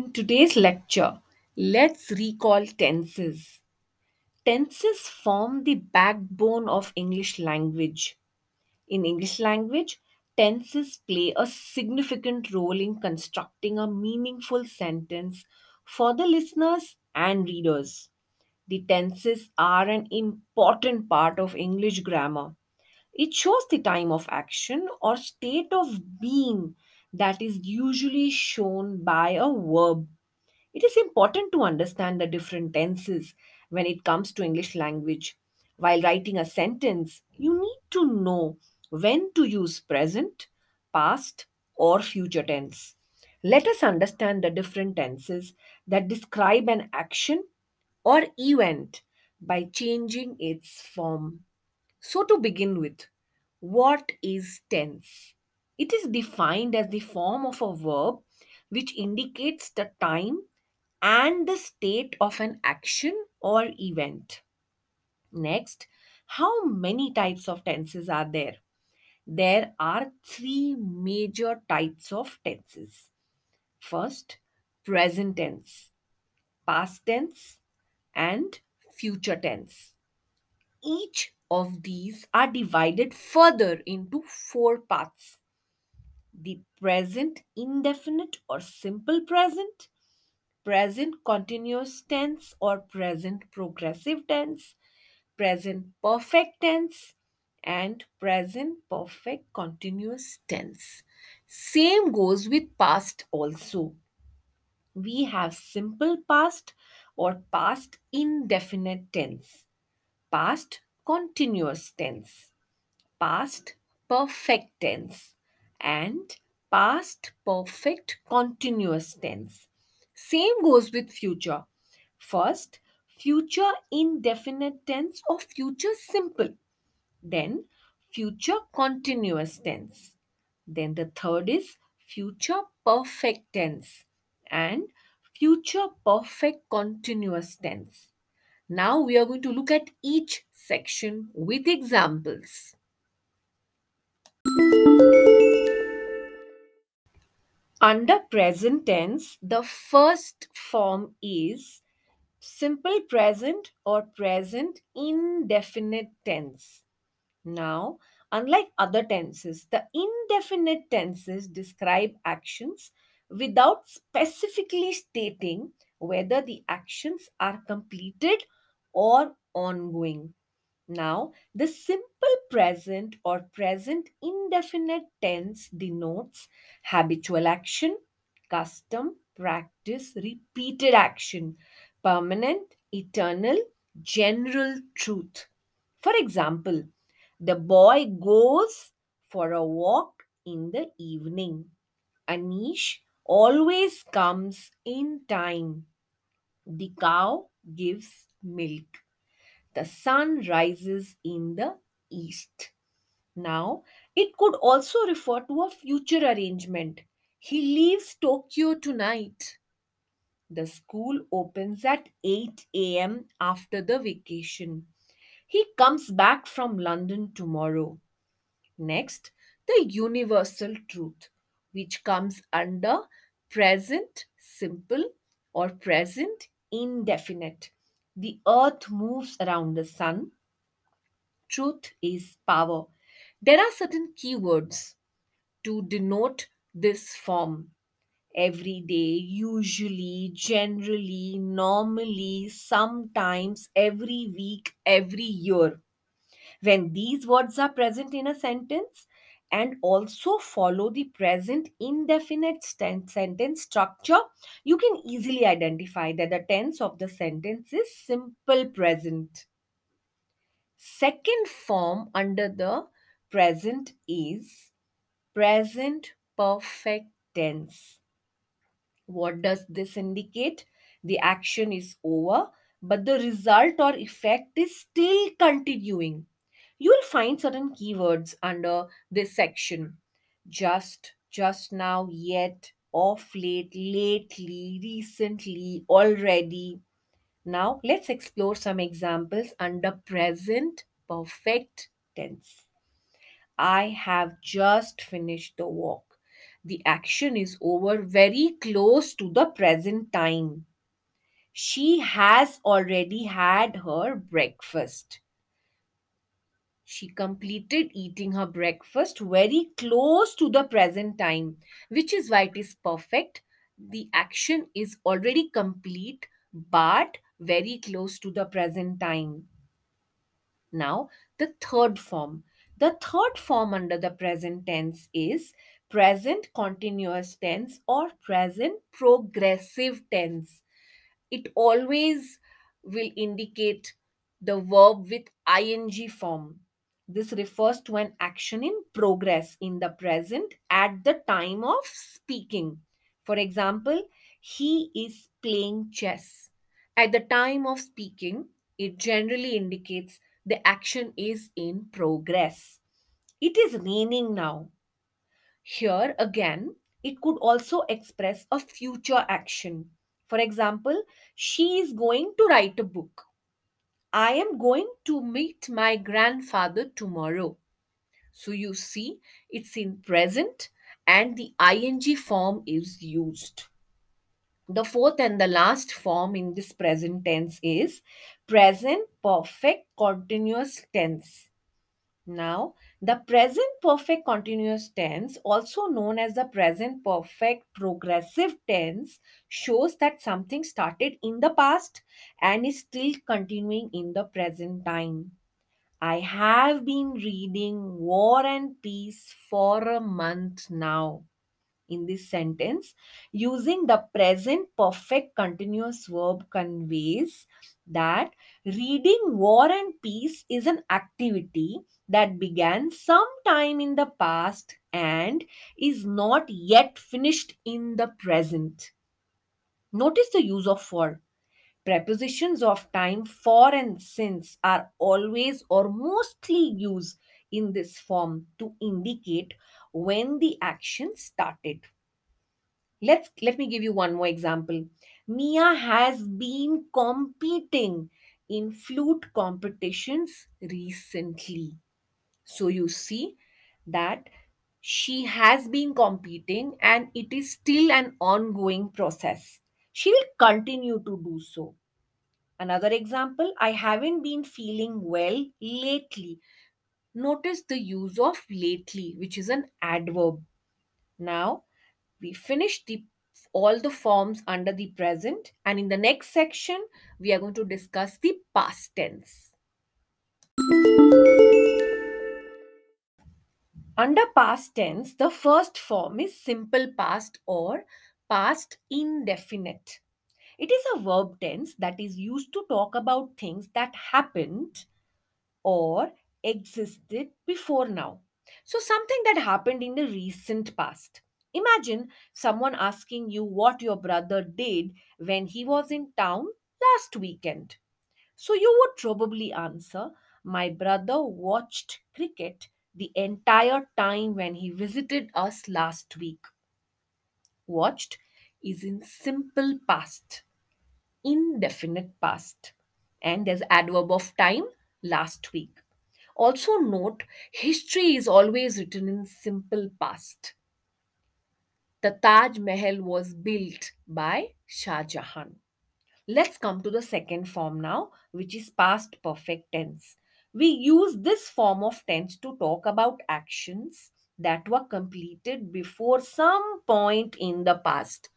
In today's lecture, let's recall tenses. Tenses form the backbone of English language. In English language, tenses play a significant role in constructing a meaningful sentence for the listeners and readers. The tenses are an important part of English grammar. It shows the time of action or state of being that is usually shown by a verb. It is important to understand the different tenses when it comes to English language. While writing a sentence, you need to know when to use present, past, or future tense. Let us understand the different tenses that describe an action or event by changing its form. So, to begin with, what is tense? It is defined as the form of a verb which indicates the time and the state of an action or event. Next, how many types of tenses are there? There are three major types of tenses. First, present tense, past tense, and future tense. Each of these are divided further into four parts the present indefinite or simple present, present continuous tense or present progressive tense, present perfect tense, and present perfect continuous tense. Same goes with past also. We have simple past or past indefinite tense, past continuous tense, past perfect tense, and past perfect continuous tense. Same goes with future. First, future indefinite tense or future simple. Then, future continuous tense. Then, the third is future perfect tense and future perfect continuous tense. Now, we are going to look at each section with examples. Under present tense, the first form is simple present or present indefinite tense. Now, unlike other tenses, the indefinite tenses describe actions without specifically stating whether the actions are completed or ongoing. Now, the simple present or present indefinite tense denotes habitual action, custom, practice, repeated action, permanent, eternal, general truth. For example, the boy goes for a walk in the evening. Anish always comes in time. The cow gives milk. The sun rises in the east. Now, it could also refer to a future arrangement. He leaves Tokyo tonight. The school opens at 8 am after the vacation. He comes back from London tomorrow. Next, the universal truth, which comes under present simple or present indefinite. The earth moves around the sun. Truth is power. There are certain keywords to denote this form. Every day, usually, generally, normally, sometimes, every week, every year. When these words are present in a sentence and also follow the present indefinite sentence structure, you can easily identify that the tense of the sentence is simple present. Second form under the present is present perfect tense. What does this indicate? The action is over, but the result or effect is still continuing. You will find certain keywords under this section. Just, just now, yet, off late, lately, recently, already. Now, let's explore some examples under present perfect tense. I have just finished the walk. The action is over very close to the present time. She has already had her breakfast. She completed eating her breakfast very close to the present time, which is why it is perfect. The action is already complete but very close to the present time. Now, the third form. The third form under the present tense is present continuous tense or present progressive tense. It always will indicate the verb with ing form. This refers to an action in progress in the present at the time of speaking. For example, he is playing chess. At the time of speaking, it generally indicates the action is in progress. It is raining now. Here again, it could also express a future action. For example, she is going to write a book. I am going to meet my grandfather tomorrow. So you see, it's in present and the ing form is used. The fourth and the last form in this present tense is present perfect continuous tense. Now, the present perfect continuous tense, also known as the present perfect progressive tense, shows that something started in the past and is still continuing in the present time. I have been reading War and Peace for a month now in this sentence using the present perfect continuous verb conveys that reading war and peace is an activity that began sometime in the past and is not yet finished in the present. Notice the use of for. Prepositions of time for and since are always or mostly used in this form to indicate when the action started. Let's let me give you one more example. Mia has been competing in flute competitions recently. So you see that she has been competing and it is still an ongoing process. She will continue to do so. Another example, I haven't been feeling well lately. Notice the use of lately, which is an adverb. Now, we finished the all the forms under the present and in the next section we are going to discuss the past tense. Under past tense, the first form is simple past or past indefinite. It is a verb tense that is used to talk about things that happened or existed before now. So, something that happened in the recent past. Imagine someone asking you what your brother did when he was in town last weekend. So, you would probably answer, My brother watched cricket the entire time when he visited us last week. Watched is in simple past indefinite past. And there's adverb of time last week. Also note history is always written in simple past. The Taj Mahal was built by Shah Jahan. Let's come to the second form now, which is past perfect tense. We use this form of tense to talk about actions that were completed before some point in the past.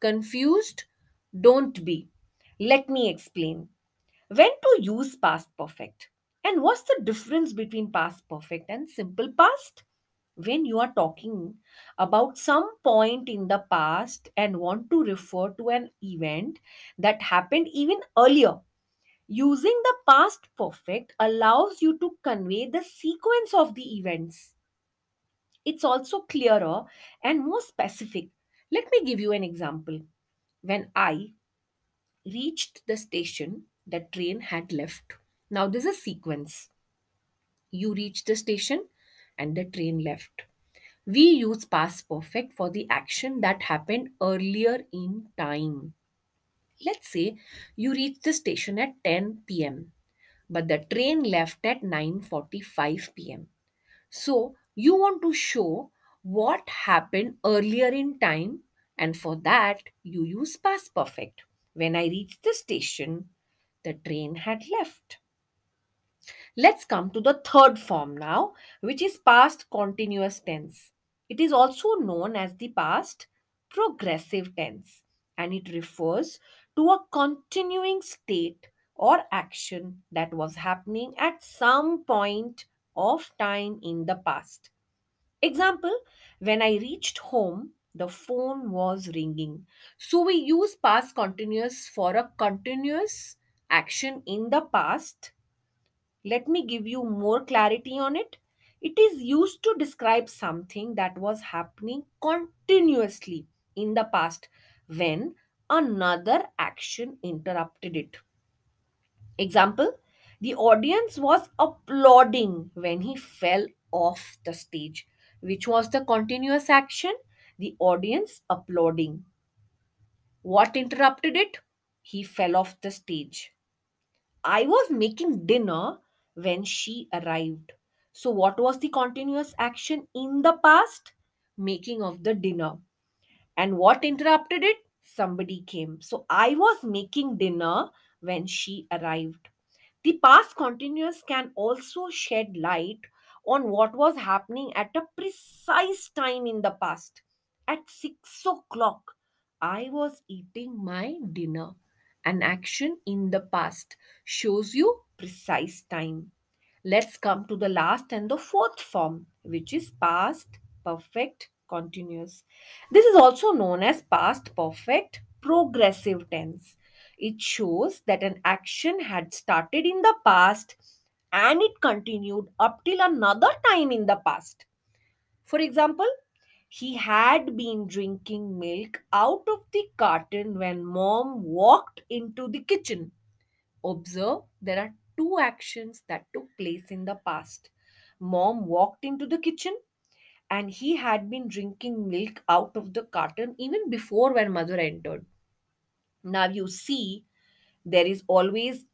Confused? Don't be. Let me explain. When to use past perfect? And what's the difference between past perfect and simple past? When you are talking about some point in the past and want to refer to an event that happened even earlier, using the past perfect allows you to convey the sequence of the events. It's also clearer and more specific. Let me give you an example. When I reached the station, the train had left. Now, there's a sequence. You reached the station and the train left. We use past perfect for the action that happened earlier in time. Let's say you reached the station at 10 pm, but the train left at 9:45 pm. So, you want to show what happened earlier in time, and for that, you use past perfect. When I reached the station, the train had left. Let's come to the third form now, which is past continuous tense. It is also known as the past progressive tense, and it refers to a continuing state or action that was happening at some point of time in the past. Example, when I reached home, the phone was ringing. So we use past continuous for a continuous action in the past let me give you more clarity on it. It is used to describe something that was happening continuously in the past when another action interrupted it. Example The audience was applauding when he fell off the stage, which was the continuous action. The audience applauding. What interrupted it? He fell off the stage. I was making dinner when she arrived. So, what was the continuous action in the past? Making of the dinner. And what interrupted it? Somebody came. So, I was making dinner when she arrived. The past continuous can also shed light on what was happening at a precise time in the past. At 6 o'clock, I was eating my dinner. An action in the past shows you precise time. Let's come to the last and the fourth form, which is past perfect continuous. This is also known as past perfect progressive tense. It shows that an action had started in the past and it continued up till another time in the past. For example, he had been drinking milk out of the carton when mom walked into the kitchen. Observe there are two actions that took place in the past. Mom walked into the kitchen and he had been drinking milk out of the carton even before when mother entered. Now you see there is always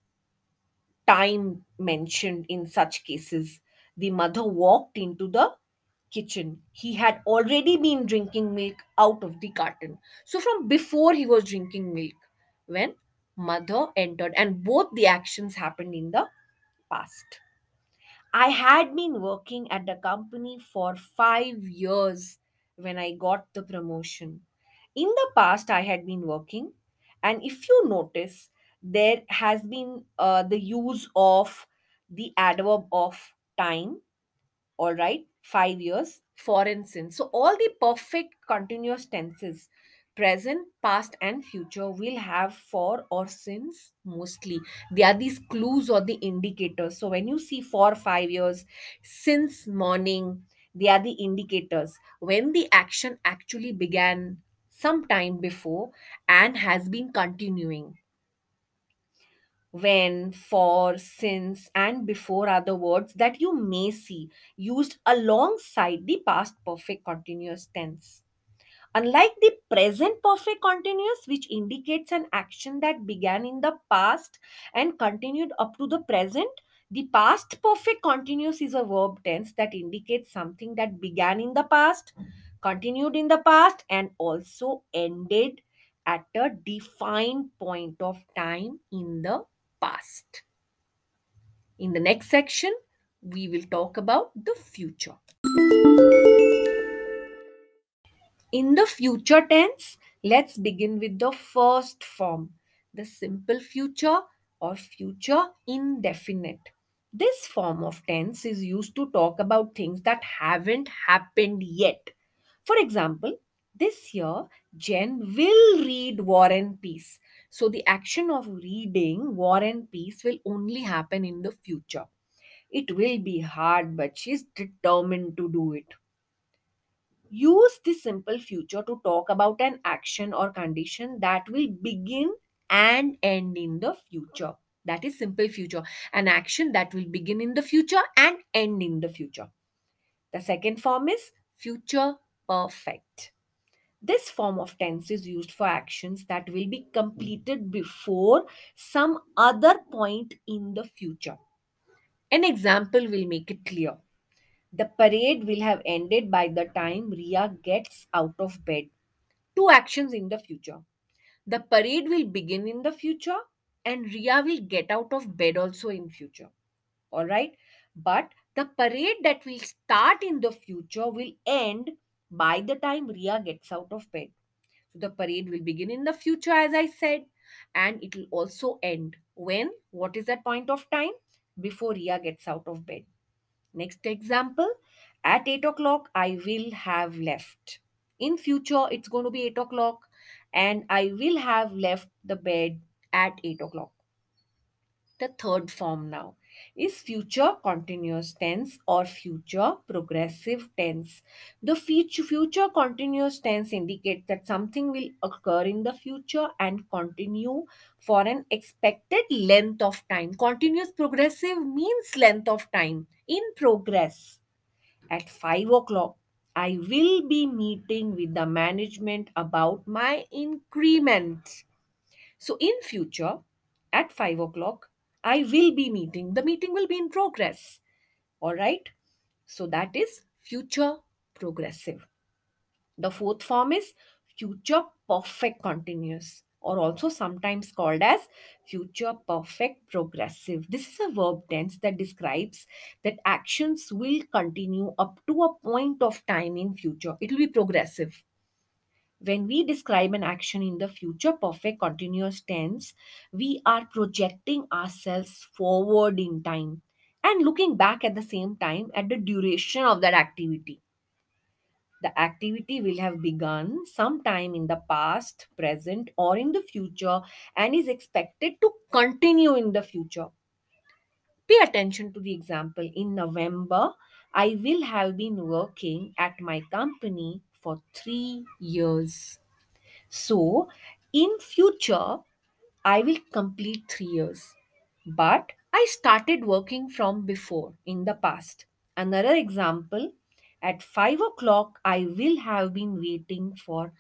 time mentioned in such cases. The mother walked into the kitchen. He had already been drinking milk out of the carton. So, from before he was drinking milk, when mother entered, and both the actions happened in the past. I had been working at the company for five years when I got the promotion. In the past, I had been working, and if you notice, there has been uh, the use of the adverb of time all right five years for instance. so all the perfect continuous tenses present past and future will have for or since mostly. They are these clues or the indicators. So when you see for five years since morning they are the indicators. When the action actually began some time before and has been continuing. When, for, since, and before are the words that you may see used alongside the past perfect continuous tense. Unlike the present perfect continuous, which indicates an action that began in the past and continued up to the present, the past perfect continuous is a verb tense that indicates something that began in the past, continued in the past, and also ended at a defined point of time in the past. In the next section, we will talk about the future. In the future tense, let's begin with the first form, the simple future or future indefinite. This form of tense is used to talk about things that haven't happened yet. For example, this year, Jen will read War and Peace. So, the action of reading War and Peace will only happen in the future. It will be hard, but she's determined to do it. Use the simple future to talk about an action or condition that will begin and end in the future. That is simple future. An action that will begin in the future and end in the future. The second form is future perfect. This form of tense is used for actions that will be completed before some other point in the future. An example will make it clear. The parade will have ended by the time Ria gets out of bed. Two actions in the future. The parade will begin in the future and Ria will get out of bed also in future. All right? But the parade that will start in the future will end by the time Ria gets out of bed. So the parade will begin in the future, as I said, and it will also end when? What is that point of time? Before Ria gets out of bed. Next example, at 8 o'clock, I will have left. In future, it's going to be 8 o'clock, and I will have left the bed at 8 o'clock. The third form now is future continuous tense or future progressive tense. The future, continuous tense indicates that something will occur in the future and continue for an expected length of time. Continuous progressive means length of time in progress. At 5 o'clock, I will be meeting with the management about my increment. So in future, at 5 o'clock, I will be meeting. The meeting will be in progress. All right. So that is future progressive. The fourth form is future perfect continuous or also sometimes called as future perfect progressive. This is a verb tense that describes that actions will continue up to a point of time in future. It will be progressive. When we describe an action in the future perfect continuous tense, we are projecting ourselves forward in time and looking back at the same time at the duration of that activity. The activity will have begun sometime in the past, present, or in the future and is expected to continue in the future. Pay attention to the example. In November, I will have been working at my company for three years. So, in future, I will complete three years. But I started working from before in the past. Another example at 5 o'clock, I will have been waiting for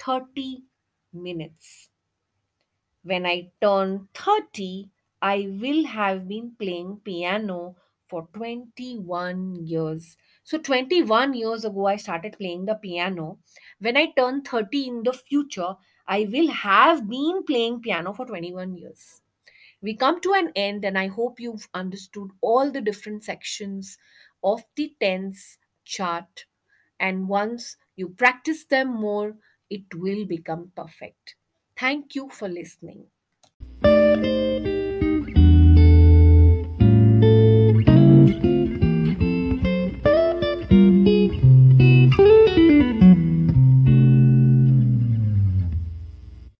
30 minutes. When I turn 30, I will have been playing piano for 21 years. So, 21 years ago, I started playing the piano. When I turn 30 in the future, I will have been playing piano for 21 years. We come to an end, and I hope you've understood all the different sections of the tense chart. And once you practice them more, it will become perfect. Thank you for listening.